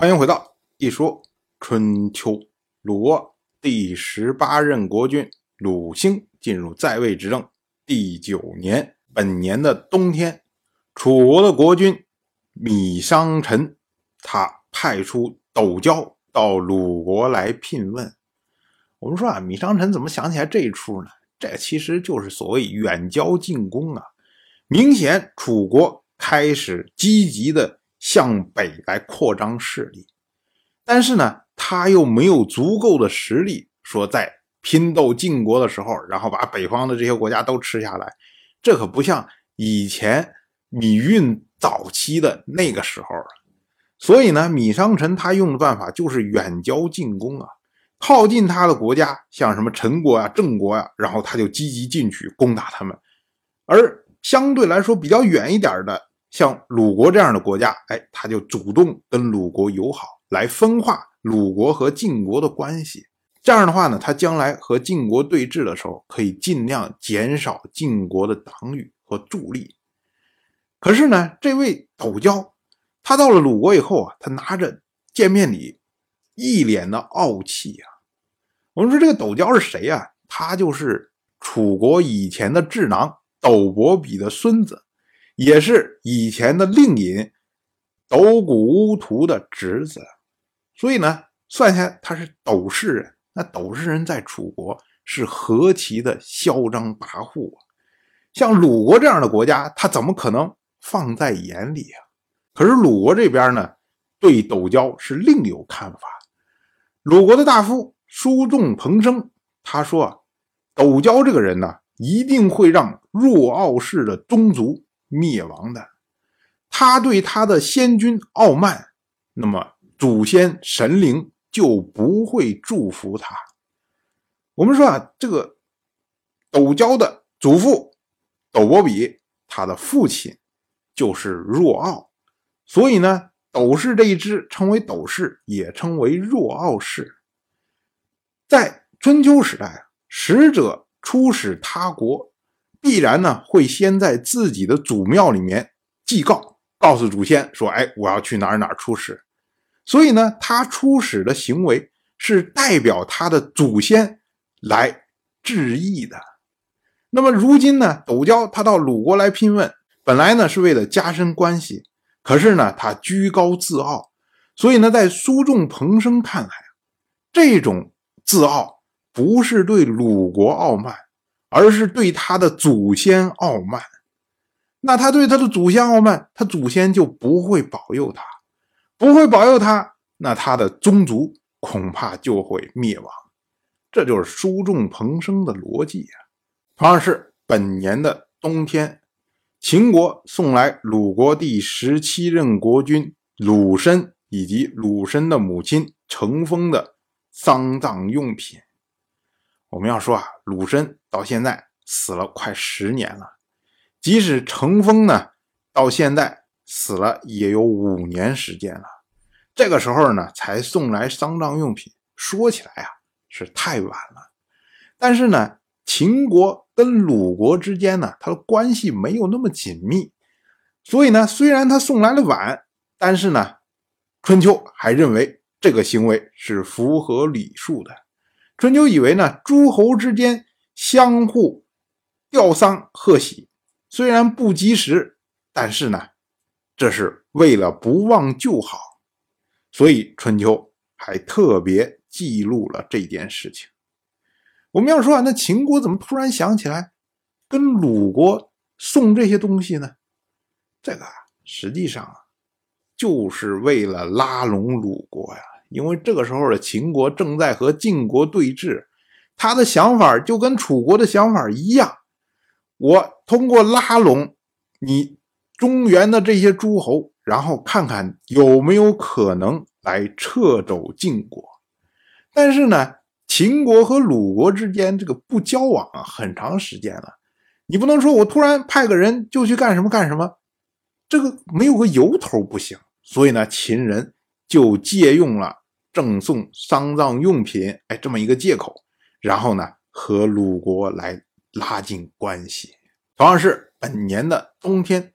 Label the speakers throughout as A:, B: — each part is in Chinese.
A: 欢迎回到一说春秋。鲁国第十八任国君鲁兴进入在位执政第九年，本年的冬天，楚国的国君米商臣，他派出斗椒到鲁国来聘问。我们说啊，米商臣怎么想起来这一出呢？这其实就是所谓远交近攻啊，明显楚国开始积极的。向北来扩张势力，但是呢，他又没有足够的实力，说在拼斗晋国的时候，然后把北方的这些国家都吃下来。这可不像以前芈运早期的那个时候了。所以呢，芈商臣他用的办法就是远交近攻啊，靠近他的国家，像什么陈国啊、郑国呀，然后他就积极进取攻打他们，而相对来说比较远一点的。像鲁国这样的国家，哎，他就主动跟鲁国友好，来分化鲁国和晋国的关系。这样的话呢，他将来和晋国对峙的时候，可以尽量减少晋国的党羽和助力。可是呢，这位斗椒，他到了鲁国以后啊，他拿着见面礼，一脸的傲气啊。我们说这个斗椒是谁呀？他就是楚国以前的智囊斗伯比的孙子。也是以前的令尹斗谷乌图的侄子，所以呢，算下他是斗氏人。那斗氏人在楚国是何其的嚣张跋扈啊！像鲁国这样的国家，他怎么可能放在眼里啊？可是鲁国这边呢，对斗椒是另有看法。鲁国的大夫叔仲彭生他说：“斗椒这个人呢，一定会让弱傲氏的宗族。”灭亡的，他对他的先君傲慢，那么祖先神灵就不会祝福他。我们说啊，这个斗椒的祖父斗伯比，他的父亲就是若奥，所以呢，斗氏这一支称为斗氏，也称为若奥氏。在春秋时代啊，使者出使他国。必然呢会先在自己的祖庙里面祭告，告诉祖先说：“哎，我要去哪儿哪儿出使。”所以呢，他出使的行为是代表他的祖先来致意的。那么如今呢，斗椒他到鲁国来聘问，本来呢是为了加深关系，可是呢他居高自傲，所以呢在苏仲彭生看来，这种自傲不是对鲁国傲慢。而是对他的祖先傲慢，那他对他的祖先傲慢，他祖先就不会保佑他，不会保佑他，那他的宗族恐怕就会灭亡。这就是书仲彭生的逻辑呀。同样是本年的冬天，秦国送来鲁国第十七任国君鲁申以及鲁申的母亲程封的丧葬用品。我们要说啊，鲁申到现在死了快十年了，即使程封呢，到现在死了也有五年时间了。这个时候呢，才送来丧葬用品，说起来啊，是太晚了。但是呢，秦国跟鲁国之间呢，它的关系没有那么紧密，所以呢，虽然他送来了晚，但是呢，春秋还认为这个行为是符合礼数的。春秋以为呢，诸侯之间相互吊丧贺喜，虽然不及时，但是呢，这是为了不忘旧好，所以春秋还特别记录了这件事情。我们要说啊，那秦国怎么突然想起来跟鲁国送这些东西呢？这个实际上啊，就是为了拉拢鲁国呀。因为这个时候的秦国正在和晋国对峙，他的想法就跟楚国的想法一样。我通过拉拢你中原的这些诸侯，然后看看有没有可能来撤走晋国。但是呢，秦国和鲁国之间这个不交往啊很长时间了，你不能说我突然派个人就去干什么干什么，这个没有个由头不行。所以呢，秦人。就借用了赠送丧葬用品，哎，这么一个借口，然后呢，和鲁国来拉近关系。同样是本年的冬天，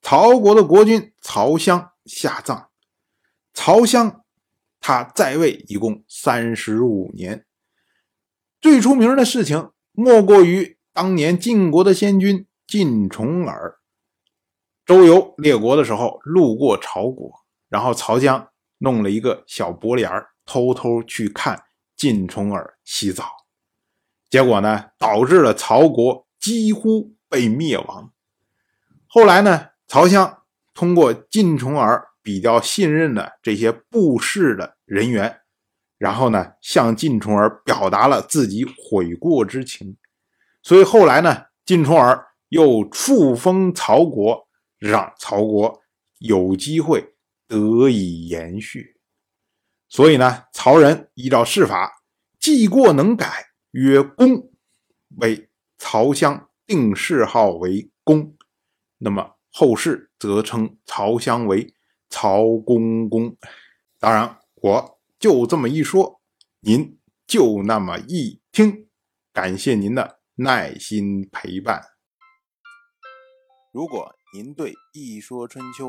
A: 曹国的国君曹襄下葬。曹襄他在位一共三十五年。最出名的事情莫过于当年晋国的先君晋重耳周游列国的时候，路过曹国，然后曹襄弄了一个小薄帘偷偷去看晋重耳洗澡，结果呢，导致了曹国几乎被灭亡。后来呢，曹襄通过晋重耳比较信任的这些布士的人员，然后呢，向晋重耳表达了自己悔过之情，所以后来呢，晋重耳又触封曹国。让曹国有机会得以延续，所以呢，曹仁依照世法，记过能改，曰公，为曹襄定谥号为公，那么后世则称曹襄为曹公公。当然，我就这么一说，您就那么一听，感谢您的耐心陪伴。如果您对《一说春秋》